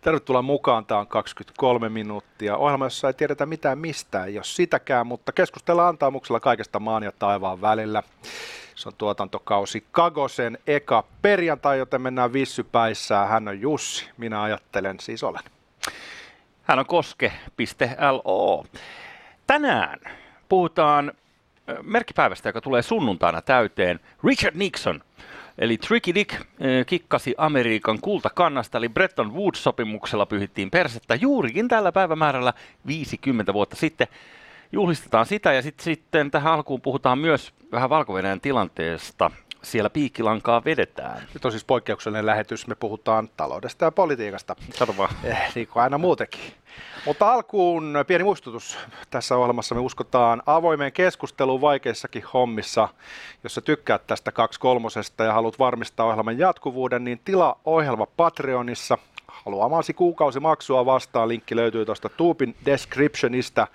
Tervetuloa mukaan. Tämä on 23 minuuttia. Ohjelma, jossa ei tiedetä mitään mistään, jos sitäkään, mutta keskustellaan antaamuksella kaikesta maan ja taivaan välillä. Se on tuotantokausi Kagosen eka perjantai, joten mennään vissypäissään. Hän on Jussi, minä ajattelen siis olen. Hän on koske.lo. Tänään puhutaan merkkipäivästä, joka tulee sunnuntaina täyteen. Richard Nixon, eli Tricky Dick, kikkasi Amerikan kultakannasta, eli Bretton Woods-sopimuksella pyhittiin persettä juurikin tällä päivämäärällä 50 vuotta sitten. Juhlistetaan sitä ja sitten, sitten tähän alkuun puhutaan myös vähän valko tilanteesta siellä piikkilankaa vedetään. Nyt on siis poikkeuksellinen lähetys. Me puhutaan taloudesta ja politiikasta. Sano vaan. Eh, niin kuin aina muutenkin. Mutta alkuun pieni muistutus. Tässä ohjelmassa me uskotaan avoimeen keskusteluun vaikeissakin hommissa. Jos sä tykkäät tästä 2.3. ja haluat varmistaa ohjelman jatkuvuuden, niin tila ohjelma Patreonissa – haluamasi kuukausimaksua vastaan. Linkki löytyy tuosta Tuupin descriptionista.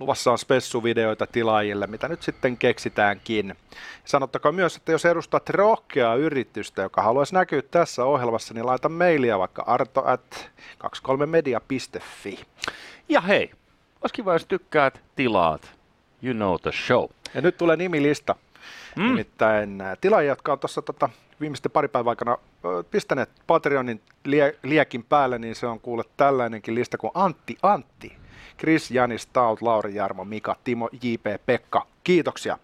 Luvassa on spessuvideoita tilaajille, mitä nyt sitten keksitäänkin. Sanottakaa myös, että jos edustat rohkeaa yritystä, joka haluaisi näkyä tässä ohjelmassa, niin laita mailia vaikka arto at 23media.fi. Ja hei, olisi kiva, jos tykkäät, tilaat. You know the show. Ja nyt tulee nimilista. Mm. Nimittäin tilaajia, jotka on tuossa tota, viimeisten pari päivän aikana pistäneet Patreonin lie, liekin päälle, niin se on kuule tällainenkin lista kuin Antti Antti, Chris, Janis, Taut, Lauri Jarmo, Mika, Timo, JP, Pekka. Kiitoksia.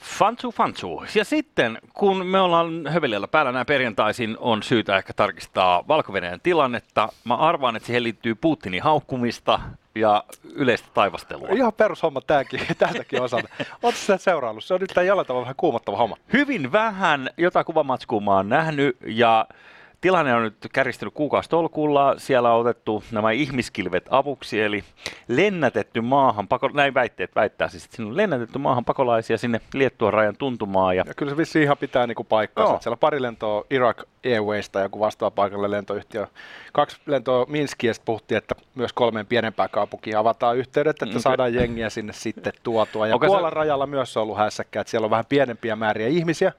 Fantsu, fantsu. Ja sitten, kun me ollaan höveliällä päällä näin perjantaisin, on syytä ehkä tarkistaa valko tilannetta. Mä arvaan, että siihen liittyy Putinin haukkumista ja yleistä taivastelua. Ihan perushomma tämäkin, tältäkin osalta. Oletko sitä seuraillut? Se on nyt jollain tavalla vähän kuumottava homma. Hyvin vähän, jota kuvamatskua mä oon nähnyt ja Tilanne on nyt kärjistynyt kuukausitolkulla. Siellä on otettu nämä ihmiskilvet avuksi, eli lennätetty maahan, pako, näin väitteet väittää siis, että on lennätetty maahan pakolaisia sinne Liettuan rajan tuntumaan. Ja, ja kyllä se vissi ihan pitää niin paikkaa. Siellä on pari lentoa Iraq Airwaysta, joku vastaava paikalle lentoyhtiö. Kaksi lentoa Minskiä, puhuttiin, että myös kolmeen pienempää kaupunkiin avataan yhteydet, että okay. saadaan jengiä sinne sitten tuotua. Ja Puolan se... rajalla myös on ollut hässäkkä, että siellä on vähän pienempiä määriä ihmisiä.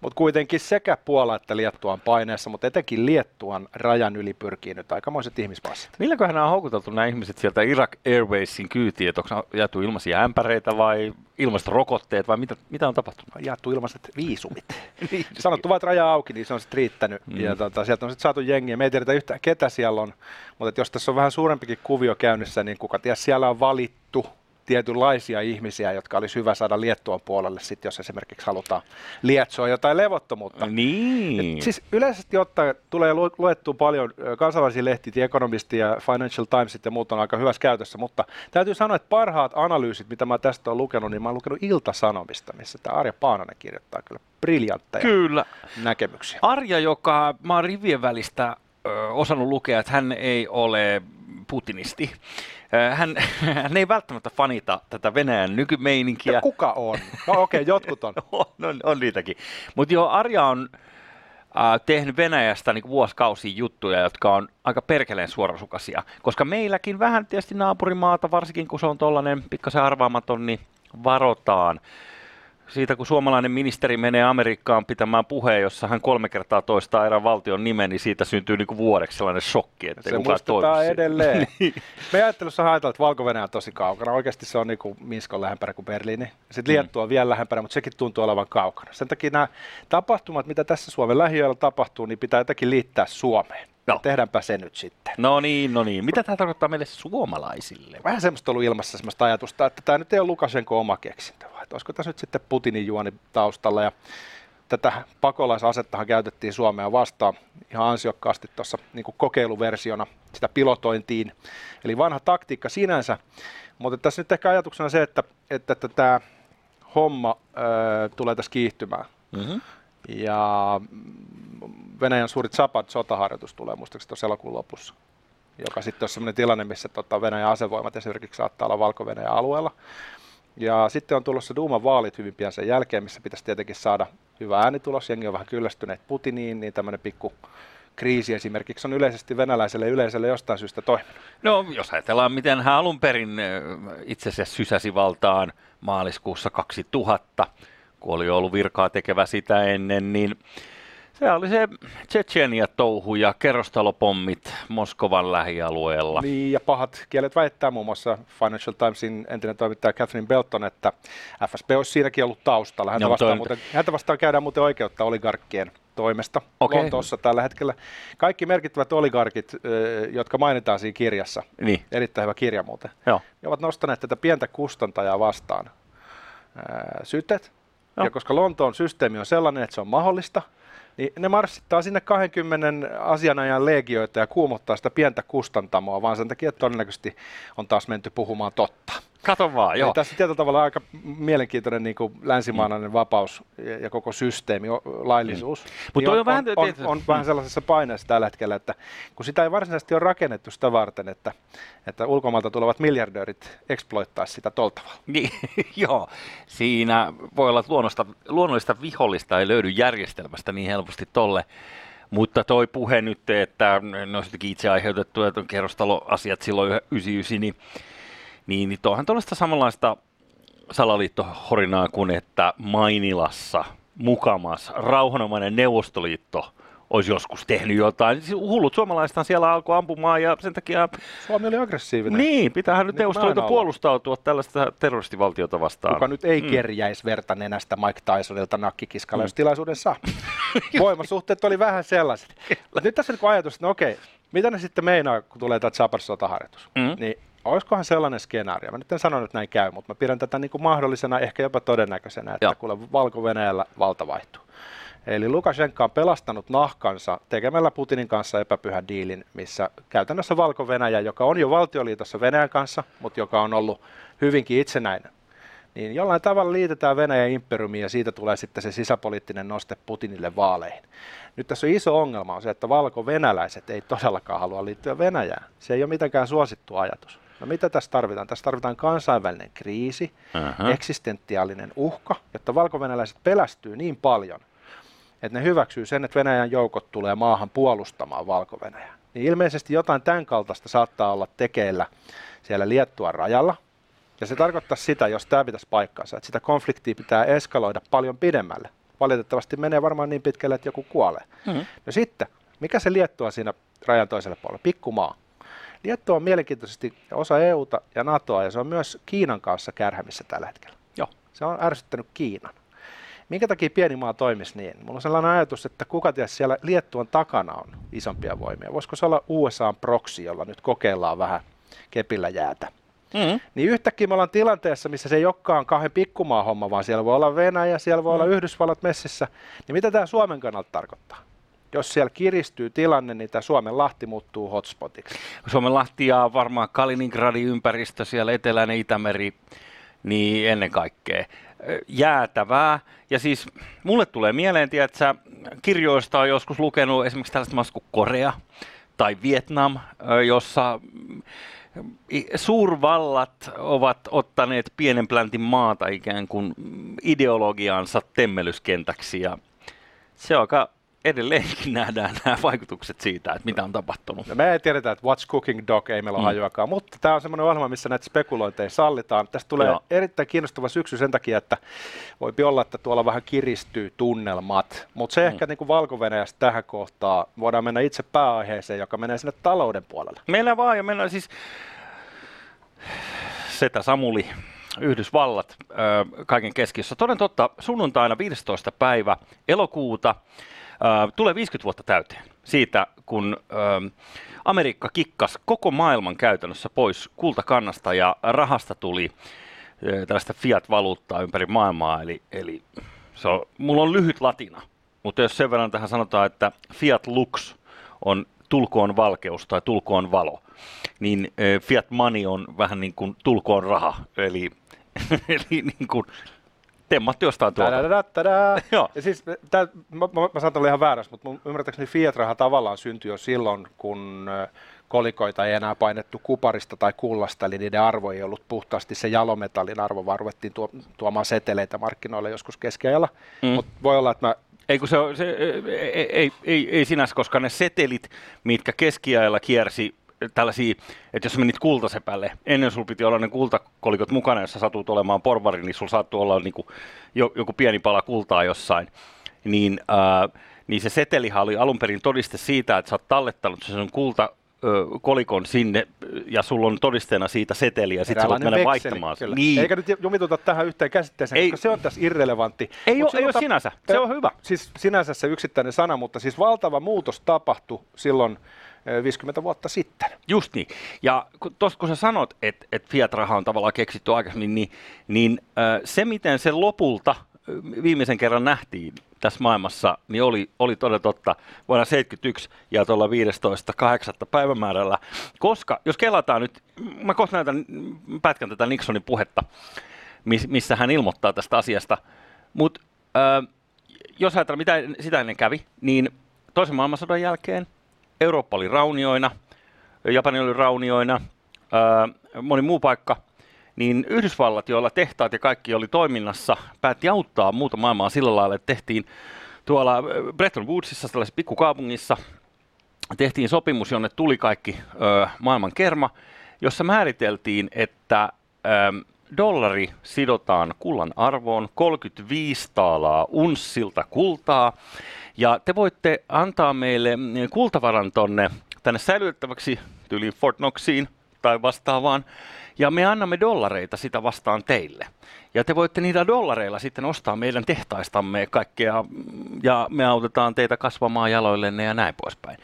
Mutta kuitenkin sekä Puola että Liettuan paineessa, mutta etenkin Liettuan rajan yli pyrkii nyt aikamoiset ihmispassit. Milläköhän nämä on houkuteltu nämä ihmiset sieltä Iraq Airwaysin kyytiin, että onko jaettu ilmaisia ämpäreitä vai ilmaiset rokotteet vai mitä, mitä on tapahtunut? Jaettu ilmaiset viisumit. niin. Sanottu vaan, että raja auki, niin se on sitten riittänyt. Mm. Ja tota, sieltä on sitten saatu jengiä. Me ei tiedetä yhtään ketä siellä on, mutta jos tässä on vähän suurempikin kuvio käynnissä, niin kuka tiedä, siellä on valittu tietynlaisia ihmisiä, jotka olisi hyvä saada Liettuan puolelle, sit, jos esimerkiksi halutaan lietsoa jotain levottomuutta. Niin. Et siis yleisesti ottaen tulee luettua paljon kansainvälisiä lehtiä, Economist ja Financial Times ja muut on aika hyvässä käytössä, mutta täytyy sanoa, että parhaat analyysit, mitä mä tästä olen lukenut, niin mä olen lukenut Ilta-Sanomista, missä tämä Arja Paananen kirjoittaa kyllä briljantteja kyllä. näkemyksiä. Arja, joka mä oon rivien välistä osannut lukea, että hän ei ole putinisti. Hän, hän ei välttämättä fanita tätä Venäjän nykymeininkiä. Ja kuka on? No okei, okay, jotkut on. on, on, on niitäkin. Mutta joo, Arja on äh, tehnyt Venäjästä niin vuosikausia juttuja, jotka on aika perkeleen suorasukaisia. Koska meilläkin vähän tietysti naapurimaata, varsinkin kun se on tuollainen pikkasen arvaamaton, niin varotaan siitä, kun suomalainen ministeri menee Amerikkaan pitämään puheen, jossa hän kolme kertaa toistaa erään valtion nimen, niin siitä syntyy niin kuin vuodeksi sellainen shokki, että se muistetaan edelleen. niin. Me ajattelussa haetaan, että valko on tosi kaukana. Oikeasti se on niin kuin Minskon lähempänä kuin Berliini. Sitten Liettua mm. vielä lähempänä, mutta sekin tuntuu olevan kaukana. Sen takia nämä tapahtumat, mitä tässä Suomen lähiöllä tapahtuu, niin pitää jotenkin liittää Suomeen. No. Tehdäänpä se nyt sitten. No niin, no niin. Mitä tämä tarkoittaa meille suomalaisille? Vähän semmoista ollut ilmassa semmoista ajatusta, että tämä nyt ei ole Lukashenko oma keksintö, että olisiko tässä nyt sitten Putinin juoni taustalla. Ja tätä pakolaisasettahan käytettiin Suomea vastaan ihan ansiokkaasti tuossa niin kokeiluversiona sitä pilotointiin. Eli vanha taktiikka sinänsä, mutta tässä nyt ehkä ajatuksena se, että, että, tämä homma ö, tulee tässä kiihtymään. Mm-hmm. Ja Venäjän suuri Zapad sotaharjoitus tulee muistaakseni tuossa elokuun lopussa, joka sitten on sellainen tilanne, missä tota Venäjän asevoimat esimerkiksi saattaa olla Valko-Venäjän alueella. Ja sitten on tulossa Duuman vaalit hyvin pian sen jälkeen, missä pitäisi tietenkin saada hyvä äänitulos. Jengi on vähän kyllästyneet Putiniin, niin tämmöinen pikku kriisi esimerkiksi on yleisesti venäläiselle yleisölle jostain syystä toiminut. No jos ajatellaan, miten hän alun perin itse asiassa sysäsi valtaan maaliskuussa 2000, kun oli ollut virkaa tekevä sitä ennen, niin Se oli se Tsetsenia-touhu ja kerrostalopommit Moskovan lähialueella. Niin, ja pahat kielet väittää muun muassa Financial Timesin entinen toimittaja Catherine Belton, että FSB olisi siinäkin ollut taustalla. Häntä, Joo, vastaan, toi- muuten, häntä vastaan käydään muuten oikeutta oligarkkien toimesta Okei. Lontoossa tällä hetkellä. Kaikki merkittävät oligarkit, jotka mainitaan siinä kirjassa, Niin, erittäin hyvä kirja muuten, joo. ne ovat nostaneet tätä pientä kustantajaa vastaan syytteet. Ja koska Lontoon systeemi on sellainen, että se on mahdollista, niin ne marssittaa sinne 20 asianajan legioita ja kuumottaa sitä pientä kustantamoa, vaan sen takia, että todennäköisesti on taas menty puhumaan totta. Kato vaan, joo. Eli tässä tietyllä tavalla aika mielenkiintoinen niin kuin länsimaalainen vapaus ja, ja koko systeemi, laillisuus. Mut toi on on, vähän- on, on, on vähän sellaisessa paineessa tällä hetkellä, että kun sitä ei varsinaisesti ole rakennettu sitä varten, että, että ulkomailta tulevat miljardöörit exploittaisi sitä tolta tavalla. Niin, joo. Siinä voi olla, että luonnosta, luonnollista vihollista ei löydy järjestelmästä niin helposti tolle. Mutta toi puhe nyt, että ne on jotenkin itse aiheutettu, että on kerrostaloasiat silloin 99, niin, niin, niin tuohan tuollaista samanlaista salaliittohorinaa kuin, että Mainilassa mukamas rauhanomainen Neuvostoliitto olisi joskus tehnyt jotain. Siis Hullut suomalaisethan siellä alkoi ampumaan ja sen takia Suomi oli aggressiivinen. niin, pitäähän nyt Niin ollaan. puolustautua tällaista terroristivaltiota vastaan. Kuka nyt ei mm. kerjäisi verta nenästä Mike Tysonilta nakkikiskalla, mm. jos tilaisuuden saa. Voimasuhteet oli vähän sellaiset. Nyt tässä on niin ajatus, että no okei, mitä ne sitten meinaa, kun tulee tämä Zapar-sotaharjoitus? Mm. Niin olisikohan sellainen skenaario? Mä nyt en sano, että näin käy, mutta mä pidän tätä niin kuin mahdollisena, ehkä jopa todennäköisenä, että Joo. kuule Valko-Venäjällä valta vaihtuu. Eli Lukashenka on pelastanut nahkansa tekemällä Putinin kanssa epäpyhän diilin, missä käytännössä Valko-Venäjä, joka on jo valtioliitossa Venäjän kanssa, mutta joka on ollut hyvinkin itsenäinen, niin jollain tavalla liitetään Venäjän imperiumiin ja siitä tulee sitten se sisäpoliittinen noste Putinille vaaleihin. Nyt tässä on iso ongelma on se, että valko-venäläiset ei todellakaan halua liittyä Venäjään. Se ei ole mitenkään suosittu ajatus. No mitä tässä tarvitaan? Tässä tarvitaan kansainvälinen kriisi, Aha. eksistentiaalinen uhka, jotta valko-venäläiset pelästyy niin paljon, että ne hyväksyy sen, että Venäjän joukot tulee maahan puolustamaan valko. Niin ilmeisesti jotain tämän kaltaista saattaa olla tekeillä siellä Liettuan rajalla. Ja se tarkoittaa sitä, jos tämä pitäisi paikkaansa, että sitä konfliktia pitää eskaloida paljon pidemmälle. Valitettavasti menee varmaan niin pitkälle, että joku kuolee. Mhm. No sitten, mikä se Liettua siinä rajan toisella puolella? Pikkumaa. Liettua on mielenkiintoisesti osa EUta ja NATOa ja se on myös Kiinan kanssa kärhämissä tällä hetkellä. Joo. Se on ärsyttänyt Kiinan. Minkä takia pieni maa toimisi niin? Mulla on sellainen ajatus, että kuka tiedä siellä Liettuan takana on isompia voimia. Voisiko se olla USAn proksi, jolla nyt kokeillaan vähän kepillä jäätä? Mm. Niin yhtäkkiä me ollaan tilanteessa, missä se ei olekaan kahden pikkumaan homma, vaan siellä voi olla Venäjä, siellä voi olla Yhdysvallat messissä. Niin mitä tämä Suomen kannalta tarkoittaa? Jos siellä kiristyy tilanne, niin tämä Suomen lahti muuttuu hotspotiksi. Suomenlahti ja varmaan Kaliningradin ympäristö, siellä eteläinen Itämeri, niin ennen kaikkea jäätävää. Ja siis mulle tulee mieleen, tiedätkö, kirjoista on joskus lukenut esimerkiksi tällaista maasta kuin Korea tai Vietnam, jossa mm, suurvallat ovat ottaneet pienen pläntin maata ikään kuin ideologiansa temmelyskentäksi ja se on aika edelleenkin nähdään nämä vaikutukset siitä, että mitä on tapahtunut. No me ei tiedetä, että What's Cooking Dog ei meillä ole Mm. hajuakaan, mutta tämä on semmoinen ohjelma, missä näitä spekulointeja sallitaan. Tästä tulee Joo. Erittäin kiinnostava syksy sen takia, että voi olla, että tuolla vähän kiristyy tunnelmat. Mutta se Mm. ehkä niin kuin valko tähän kohtaan, voidaan mennä itse pääaiheeseen, joka menee sinne talouden puolelle. Meillä vaan, ja meillä on siis Setä Samuli, Yhdysvallat, kaiken keskiössä. Toden totta, sunnuntaina 15. päivä elokuuta tulee 50 vuotta täyteen siitä, kun ö, Amerikka kikkas koko maailman käytännössä pois kultakannasta ja rahasta tuli ö, tällaista fiat-valuuttaa ympäri maailmaa, eli, eli se on, mulla on lyhyt latina, mutta jos sen verran tähän sanotaan, että fiat lux on tulkoon valkeus tai tulkoon valo, niin ö, fiat money on vähän niin kuin tulkoon raha, eli, eli niin kuin temmattu jostain tuolta. Joo. Ja siis, tää, mä, mä, mä saatan olla ihan väärässä, mutta mun ymmärtääkseni Fiat-raha tavallaan syntyi jo silloin, kun kolikoita ei enää painettu kuparista tai kullasta, eli niiden arvo ei ollut puhtaasti se jalometallin arvo, vaan ruvettiin tuo, tuomaan seteleitä markkinoille joskus keskiajalla. Mm. Mm. Mutta voi olla, että mä Ei, kun se, on- se ei, ei, ei, ei sinänsä, koska ne setelit, mitkä keskiajalla kiersi tällaisia, että jos menit kultasepälle, ennen sulla piti olla ne kultakolikot mukana, jos sä satut olemaan porvari, niin sulla saattoi olla niinku jo, joku pieni pala kultaa jossain. Niin, ää, niin se setelihan oli alun perin todiste siitä, että sä oot tallettanut sen kulta kolikon sinne ja sulla on todisteena siitä seteli ja sitten sä voit mennä vaihtamaan sen. Niin. Eikä nyt jumituta tähän yhteen käsitteeseen, Ei. koska se on tässä irrelevantti. Ei Mut ole, ei ole sinänsä, se on hyvä. Siis sinänsä se yksittäinen sana, mutta siis valtava muutos tapahtui silloin 50 vuotta sitten. Just niin. Ja kun, tosta, kun sä sanot, että et Fiat-raha on tavallaan keksitty aikaisemmin, niin, niin äh, se miten se lopulta ö, viimeisen kerran nähtiin tässä maailmassa, niin oli, oli todella totta vuonna 71 ja tuolla 15.8. päivämäärällä. Koska jos kelataan nyt, mä kohta näytän pätkän tätä Nixonin puhetta, miss- missä hän ilmoittaa tästä asiasta. Mutta äh, jos ajatellaan, mitä sitä ennen kävi, niin toisen maailmansodan jälkeen Eurooppa oli raunioina, Japani oli raunioina, moni muu paikka, niin Yhdysvallat, joilla tehtaat ja kaikki oli toiminnassa, päätti auttaa muuta maailmaa sillä lailla, että tehtiin tuolla Bretton Woodsissa, tällaisessa pikkukaupungissa, tehtiin sopimus, jonne tuli kaikki maailman kerma, jossa määriteltiin, että dollari sidotaan kullan arvoon 35 taalaa unssilta kultaa, ja te voitte antaa meille mm, kultavaran tonne tänne säilytettäväksi tyyliin Fort Knoxiin tai vastaavaan, ja me annamme dollareita sitä vastaan teille. Ja te voitte niillä dollareilla sitten ostaa meidän tehtaistamme kaikkea, ja me autetaan teitä kasvamaan jaloillenne ja näin poispäin.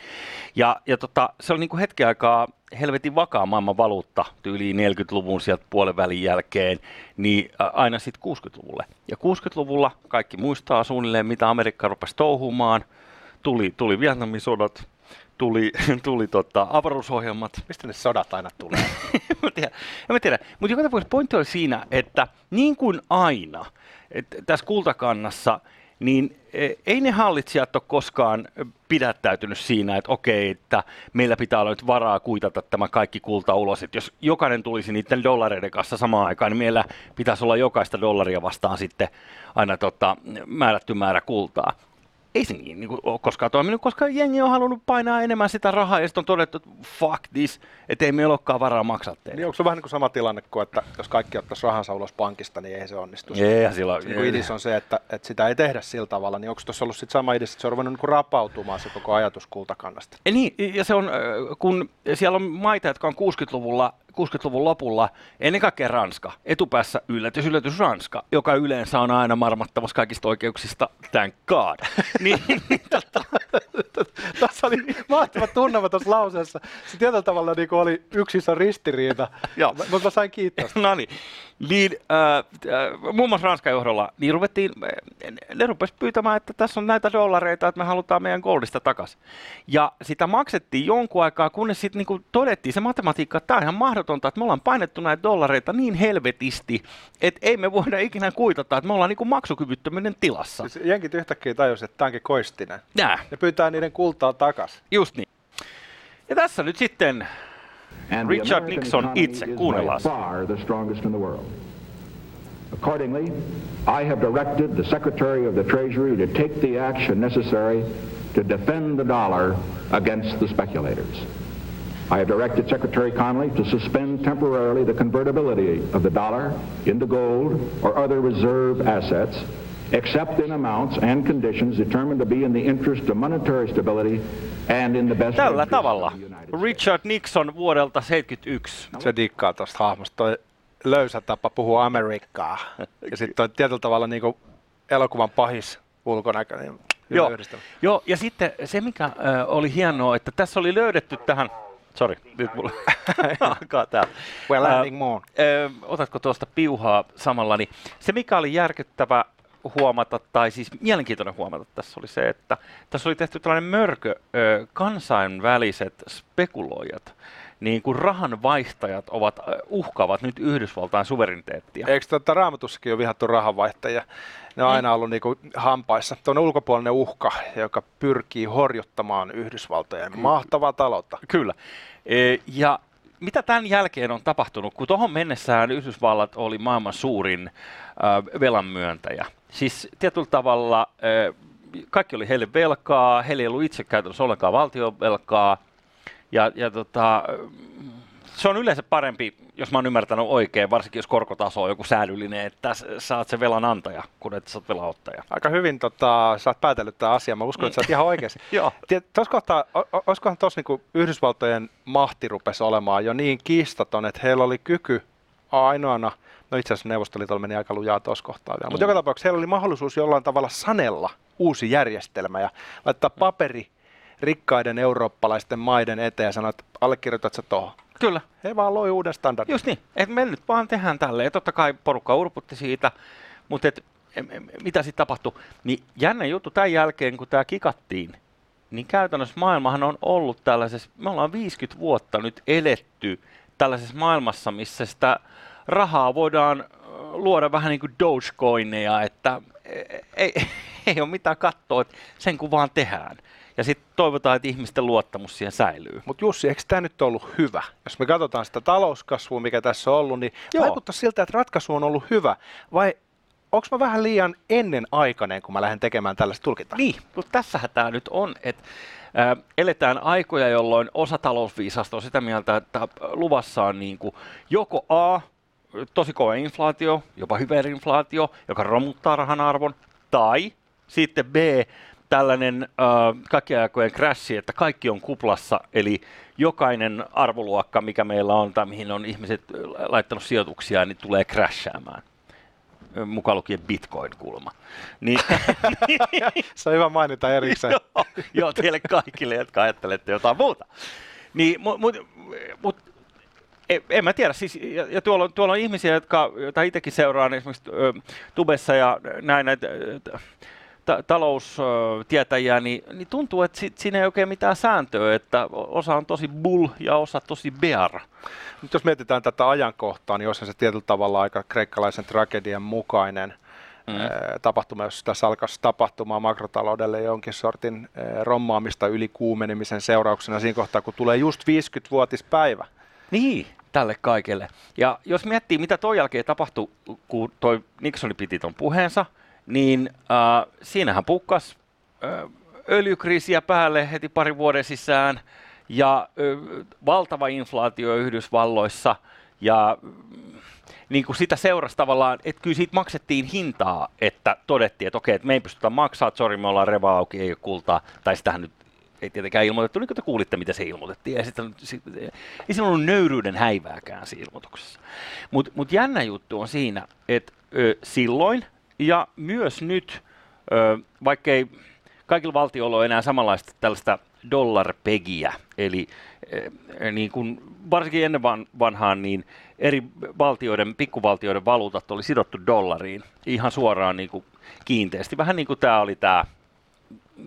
Ja, ja tota, se oli niin kuin hetken aikaa helvetin vakaa maailman valuutta tyyliin 40-luvun sieltä puolen välin jälkeen, niin aina sitten 60-luvulle. Ja 60-luvulla kaikki muistaa suunnilleen, mitä Amerikka rupesi touhumaan. Tuli, tuli Vietnamin sodat, tuli, tuli tota, avaruusohjelmat, Mistä ne sodat aina tulee? en mä tiedä, en mä tiedä. Mutta joka tapauksessa pointti oli siinä, että niin kuin aina että tässä kultakannassa, niin e, ei ne hallitsijat ole koskaan pidättäytynyt siinä, että okei, että meillä pitää olla nyt varaa kuitata tämä kaikki kulta ulos. Että jos jokainen tulisi niiden dollareiden kanssa samaan aikaan, niin meillä pitäisi olla jokaista dollaria vastaan sitten aina tota, määrätty määrä kultaa ei se niin, niin kuin, ole koskaan toiminut, koska jengi on halunnut painaa enemmän sitä rahaa ja sitten on todettu, että fuck this, että ei meillä olekaan varaa maksaa teille. niin onko se vähän niin kuin sama tilanne kuin, että jos kaikki ottaisi rahansa ulos pankista, niin ei se onnistu. Eihän sillä Se niin kuin idis on se, että, että sitä ei tehdä sillä tavalla, niin onko tuossa ollut sit sama idis, että se on ruvennut niin rapautumaan se koko ajatus kultakannasta? Ja Niin, ja se on, ö, kun siellä on maita, jotka on 60-luvulla, 60-luvun lopulla, ennen kaikkea Ranska, etupäässä yllätys, yllätys Ranska, joka yleensä on aina marmattavassa kaikista oikeuksista, thank god. niin, niin, Tässä oli mahtava tunnelma tuossa lauseessa. Se tietyllä tavalla niin oli yksi iso ristiriita, mutta mä sain kiittää. no niin, niin äh, äh, muun muassa Ranskan johdolla, niin ruvettiin, äh, ne rupesi pyytämään, että tässä on näitä dollareita, että me halutaan meidän goldista takaisin. Ja sitä maksettiin jonkun aikaa, kunnes sitten niin todettiin se matematiikka, että tämä on ihan mahdotonta, että me ollaan painettu näitä dollareita niin helvetisti, että ei me voida ikinä kuitata, että me ollaan niin maksukyvyttömyyden tilassa. Siis jenkit yhtäkkiä tajusi, että tämä onkin koistinen. Nää, Ne pyytää niiden kultaa takas. just niin. Ja tässä nyt sitten Richard Nixon itse, kuunnellaan. far the strongest in the world. Accordingly, I have directed the Secretary of the Treasury to take the action necessary to defend the dollar against the speculators. I have directed Secretary Connolly to suspend temporarily the convertibility of the dollar into gold or other reserve assets, except in amounts and conditions determined to be in the interest of monetary stability and in the best tällä tavalla Richard Nixon vuodelta 71. Se dikkaa tuosta hahmosta. Toi löysä tapa puhua Amerikkaa. Ja sitten toi tietyllä tavalla niin kuin elokuvan pahis ulkonäkö. Niin hyvä Joo, joo, ja sitten se, mikä äh, oli hienoa, että tässä oli löydetty tähän, sorry, nyt mulla alkaa täällä. We're Ää, landing moon. Ö, otatko tuosta piuhaa samalla, niin se mikä oli järkyttävä huomata, tai siis mielenkiintoinen huomata tässä oli se, että tässä oli tehty tällainen mörkö, ö, kansainväliset spekuloijat, niin kuin rahan vaihtajat ovat, uhkaavat nyt Yhdysvaltain suvereniteettia. Eikö tuota raamatussakin ole vihattu rahanvaihtajia? Ne on aina ollut niinku hampaissa. Tuo on ulkopuolinen uhka, joka pyrkii horjuttamaan Yhdysvaltojen mahtavaa taloutta. Kyllä. E, Ja mitä tämän jälkeen on tapahtunut, kun tuohon mennessään Yhdysvallat oli maailman suurin äh, velanmyöntäjä. Siis tietyllä tavalla kaikki oli heille velkaa, heillä ei ollut itse käytännössä ollenkaan valtionvelkaa. Ja, ja tota, se on yleensä parempi, jos mä oon ymmärtänyt oikein, varsinkin jos korkotaso on joku säädyllinen, että sä oot se velan antaja, kun et sä oot velan ottaja. Aika hyvin tota, sä oot päätellyt tämän asian. Mä uskon, että sä oot ihan oikeassa. Joo. Tuossa kohtaa, olisikohan tuossa niinku Yhdysvaltojen mahti rupesi olemaan jo niin kiistaton, että heillä oli kyky ainoana, no itse asiassa Neuvostoliitolla meni aika lujaa tuossa kohtaa vielä, mutta Mm. joka tapauksessa heillä oli mahdollisuus jollain tavalla sanella uusi järjestelmä ja laittaa paperi rikkaiden eurooppalaisten maiden eteen ja sanoa, että allekirjoitat sä tuohon. Kyllä, He vaan loi uuden standardin. just niin. Et me nyt vaan tehdään tälleen. Totta kai porukka urputti siitä, mutta et, mitä sitten tapahtui? Niin jännä juttu tämän jälkeen, kun tämä kikattiin, niin käytännössä maailmahan on ollut tällaisessa, me ollaan 50 vuotta nyt eletty tällaisessa maailmassa, missä sitä rahaa voidaan luoda vähän niin kuin Dogecoineja, että e- ei, ei ole mitään katsoa, että sen kun vaan tehdään. Ja sitten toivotaan, että ihmisten luottamus siihen säilyy. Mutta Jussi, eikö tämä nyt ollut hyvä? Jos me katsotaan sitä talouskasvua, mikä tässä on ollut, niin Joo. vaikuttaa siltä, että ratkaisu on ollut hyvä. Vai onko mä vähän liian ennen aikainen, kun mä lähden tekemään tällaista tulkintaa? Niin, mutta tässähän tämä nyt on, että ää, eletään aikoja, jolloin osa talousviisasta on sitä mieltä, että luvassa on niin kuin joko A, tosi kova inflaatio, jopa hyperinflaatio, joka romuttaa rahan arvon, tai sitten B, tällainen äh, kaikkien aikojen crashi, että kaikki on kuplassa, eli jokainen arvoluokka, mikä meillä on tai mihin on ihmiset laittanut sijoituksia, niin tulee crashaamaan. Mukaan lukien bitcoin-kulma. Niin, Se on hyvä mainita erikseen. joo, joo, teille kaikille, jotka ajattelette jotain muuta. Niin, mutta mut, mut, en, mä tiedä, siis, ja, ja tuolla, on, tuolla on ihmisiä, jotka, joita itsekin seuraan esimerkiksi ö, Tubessa ja näin näitä t- ta- taloustietäjiä, niin, niin tuntuu, että si, siinä ei oikein mitään sääntöä, että osa on tosi bull ja osa tosi bear. Nyt jos mietitään tätä ajankohtaa, niin olisihan se tietyllä tavalla aika kreikkalaisen tragedian mukainen Mm. tapahtuma, jos tässä alkaisi tapahtumaan makrotaloudelle jonkin sortin eh, rommaamista yli kuumenemisen seurauksena siinä kohtaa, kun tulee just 50-vuotispäivä. Niin, tälle kaikelle. Ja jos miettii, mitä toi jälkeen tapahtui, kun toi Nixon piti ton puheensa, niin äh, siinähän pukkas äh, öljykriisiä päälle heti parin vuoden sisään ja äh, valtava inflaatio Yhdysvalloissa ja mm, niin kuin sitä seurasi tavallaan, että kyllä siitä maksettiin hintaa, että todettiin, että okei, että me ei pystytä maksaa, että sori, me ollaan reva auki, ei ole kultaa, tai sitähän nyt ei tietenkään ilmoitettu, niin kuin te kuulitte, mitä se ilmoitettiin. Ja sitten, sit, ei siinä ollut nöyryyden häivääkään siinä ilmoituksessa. Mutta mut jännä juttu on siinä, että ö, silloin ja myös nyt, ö, vaikkei kaikilla valtioilla ole enää samanlaista tällaista dollarpegiä, eli eh, niin kuin varsinkin ennen van, vanhaan, niin eri valtioiden, pikkuvaltioiden valuutat oli sidottu dollariin ihan suoraan niin kuin kiinteästi. Vähän niin kuin tämä oli tämä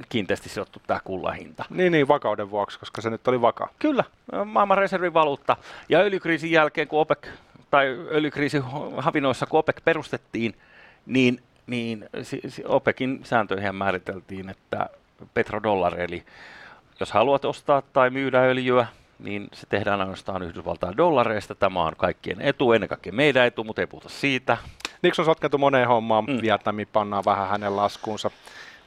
kiinteästi sidottu tämä kullahinta. Niin, niin, vakauden vuoksi, koska se nyt oli vakaa. Kyllä, maailman reservivaluutta. Ja öljykriisin jälkeen, kun OPEC, tai öljykriisin havinoissa, kun OPEC perustettiin, niin, niin OPECin sääntöihin määriteltiin, että petrodollari, eli jos haluat ostaa tai myydä öljyä, niin se tehdään ainoastaan Yhdysvaltain dollareista. Tämä on kaikkien etu, ennen kaikkea meidän etu, mutta ei puhuta siitä. Nixon sotkentui moneen hommaan, Mm. Vietnamiin pannaan vähän hänen laskuunsa,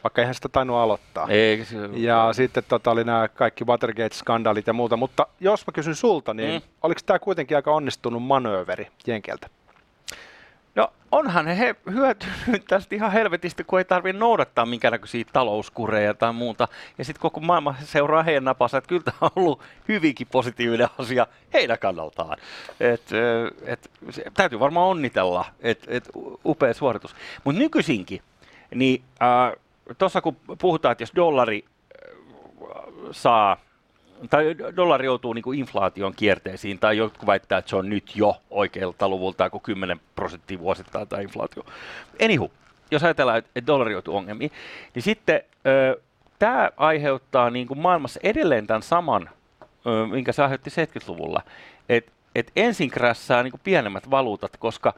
vaikka eihän sitä tainnut aloittaa. Se, Ja sitten tota, oli nämä kaikki Watergate-skandaalit ja muuta, mutta jos mä kysyn sulta, niin Mm. oliko tämä kuitenkin aika onnistunut manööveri Jenkeltä? No onhan he hyötynyt tästä ihan helvetistä, kun ei tarvitse noudattaa minkäännäköisiä talouskureja tai muuta. Ja sitten koko maailma seuraa heidän napansa, että kyllä tämä on ollut hyvinkin positiivinen asia heidän kannaltaan. Et, et, se, täytyy varmaan onnitella, että et, upea suoritus. Mutta nykyisinkin, niin äh, tuossa kun puhutaan, että jos dollari äh, saa tai dollari joutuu niin kuin inflaation kierteisiin, tai jotkut väittää, että se on nyt jo oikealta luvulta kuin 10 prosenttia vuosittain tämä inflaatio. Anywho, jos ajatellaan, että dollari joutuu ongelmiin, niin sitten tämä aiheuttaa niin kuin maailmassa edelleen tämän saman, ö, minkä se aiheutti 70-luvulla, että et ensin krässää niin kuin pienemmät valuutat, koska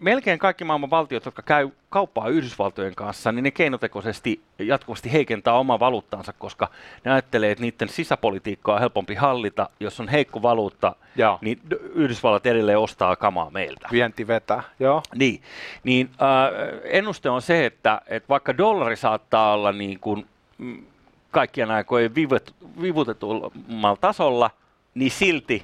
melkein kaikki maailman valtiot, jotka käy kauppaa Yhdysvaltojen kanssa, niin ne keinotekoisesti jatkuvasti heikentää omaa valuuttaansa, koska ne ajattelee, että niiden sisäpolitiikkaa on helpompi hallita. Jos on heikko valuutta, Joo. niin Yhdysvallat edelleen ostaa kamaa meiltä. Vienti vetää, joo. Niin, niin äh, ennuste on se, että, että vaikka dollari saattaa olla niin kuin, mm, kaikkien aikojen vivet, vivutetummalla tasolla, niin silti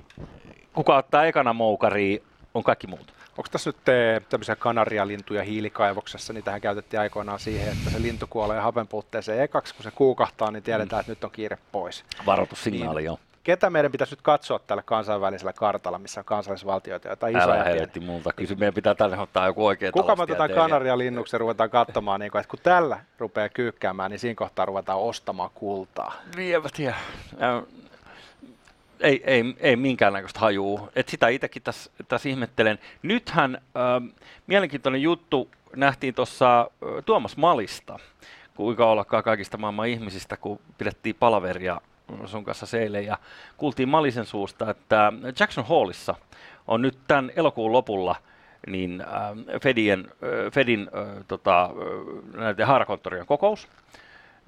kuka ottaa ekana moukariin, on kaikki muut. Onko tässä nyt tämmöisiä kanarialintuja hiilikaivoksessa, niin tähän käytettiin aikoinaan siihen, että se lintu kuolee hapenpuutteeseen ekaksi, kun se kuukahtaa, niin tiedetään, mm. että nyt on kiire pois. Varoitussignaali, niin. joo. Ketä meidän pitäisi nyt katsoa tällä kansainvälisellä kartalla, missä on kansallisvaltioita tai isoja Älä helvetti multa, kysy, meidän pitää tänne ottaa joku oikea Kuka me otetaan kanaria linnuksen ja ruvetaan katsomaan, niin kuin, että kun tällä rupeaa kyykkäämään, niin siinä kohtaa ruvetaan ostamaan kultaa. Vievät ja ei, ei, ei minkäännäköistä hajuu. Et sitä itsekin tässä, tässä ihmettelen. Nythän äh, mielenkiintoinen juttu nähtiin tuossa äh, Tuomas Malista, kuinka ollakaan kaikista maailman ihmisistä, kun pidettiin palaveria sun kanssa seilen ja kuultiin Malisen suusta, että Jackson Hallissa on nyt tämän elokuun lopulla niin äh, Fedien, äh, Fedin äh, tota, äh, näiden haarakonttorien kokous,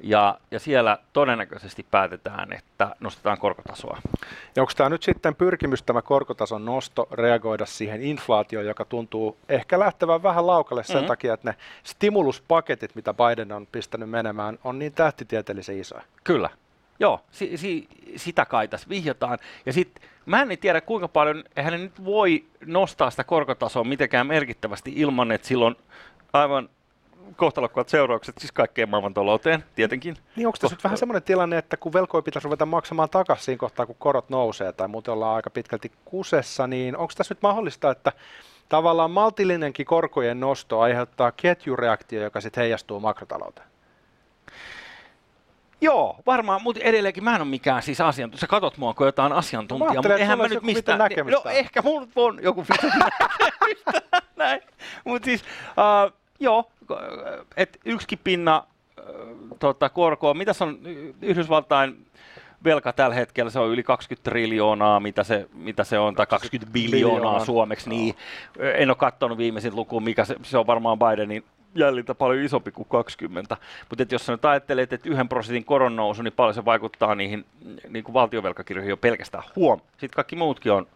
ja, ja siellä todennäköisesti päätetään, että nostetaan korkotasoa. Ja onko tämä nyt sitten pyrkimys tämä korkotason nosto reagoida siihen inflaatioon, joka tuntuu ehkä lähtevän vähän laukalle sen mm-hmm. takia, että ne stimuluspaketit, mitä Biden on pistänyt menemään, on niin tähtitieteellisen isoja? Kyllä. Joo, si, si, sitä kai tässä vihjataan. Ja sitten mä en tiedä kuinka paljon, ne nyt voi nostaa sitä korkotasoa mitenkään merkittävästi ilman, että silloin aivan kohtalokkaat seuraukset siis kaikkeen maailman talouteen, tietenkin. Niin onko tässä nyt vähän semmoinen tilanne, että kun velkoja pitäisi ruveta maksamaan takaisin siinä kohtaa, kun korot nousee tai muuten ollaan aika pitkälti kusessa, niin onko tässä nyt mahdollista, että tavallaan maltillinenkin korkojen nosto aiheuttaa ketjureaktio, joka sitten heijastuu makrotalouteen? Joo, varmaan, mutta edelleenkin mä en ole mikään siis asiantuntija. Sä katot mua kuin jotain asiantuntijaa, mutta eihän mä nyt mistään... No ehkä mulla on joku näin. Mutta siis, uh, joo, että yksikin pinna tota, korkoa, mitä se on Yhdysvaltain velka tällä hetkellä, se on yli 20 triljoonaa, mitä se, mitä se on, tai 20 biljoonaa suomeksi, niin en ole katsonut viimeisin lukuun, mikä se, se on varmaan Bidenin jäljiltä paljon isompi kuin 20. Mutta jos sä nyt ajattelet, että yhden prosentin koron nousu, niin paljon se vaikuttaa niihin niin kuin valtiovelkakirjoihin jo pelkästään. Huom. Sitten kaikki muutkin on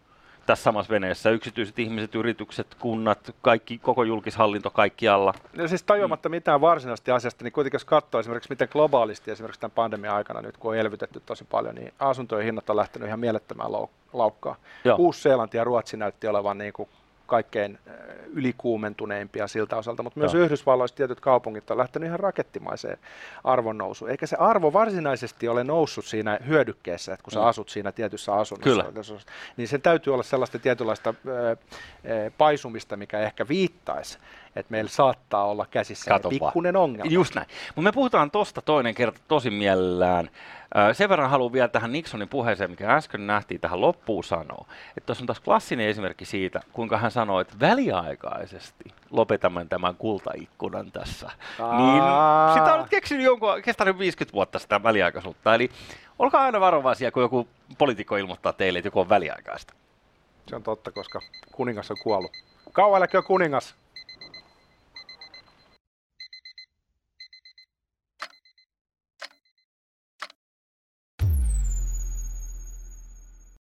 tässä samassa veneessä. Yksityiset ihmiset, yritykset, kunnat, kaikki, koko julkishallinto kaikkialla. No siis tajuamatta mm. mitään varsinaisesti asiasta, niin kuitenkin jos katsoo esimerkiksi miten globaalisti esimerkiksi tämän pandemian aikana nyt, kun on elvytetty tosi paljon, niin asuntojen hinnat on lähtenyt ihan mielettömään laukkaan. Uusi-Seelanti ja Ruotsi näytti olevan niin kuin kaikkein ylikuumentuneimpia siltä osalta, mutta myös. Yhdysvalloissa tietyt kaupungit on lähtenyt ihan rakettimaiseen arvonnousuun. Eikä se arvo varsinaisesti ole noussut siinä hyödykkeessä, että kun sä mm. asut siinä tietyssä asunnossa, Kyllä. niin sen täytyy olla sellaista tietynlaista paisumista, mikä ehkä viittaisi että meillä saattaa olla käsissä pikkuinen ongelma. Just näin. Mutta me puhutaan tosta toinen kerta tosi mielellään. Sen verran haluan vielä tähän Nixonin puheeseen, mikä äsken nähtiin tähän loppuun sanoa. Että tuossa on taas klassinen esimerkki siitä, kuinka hän sanoi, että väliaikaisesti lopetamme tämän kultaikkunan tässä. Aa. Niin sitä on keksinyt jonkun, kestänyt 50 vuotta sitä väliaikaisuutta. Eli olkaa aina varovaisia, kun joku poliitikko ilmoittaa teille, että joku on väliaikaista. Se on totta, koska kuningas on kuollut. Kauan kuningas?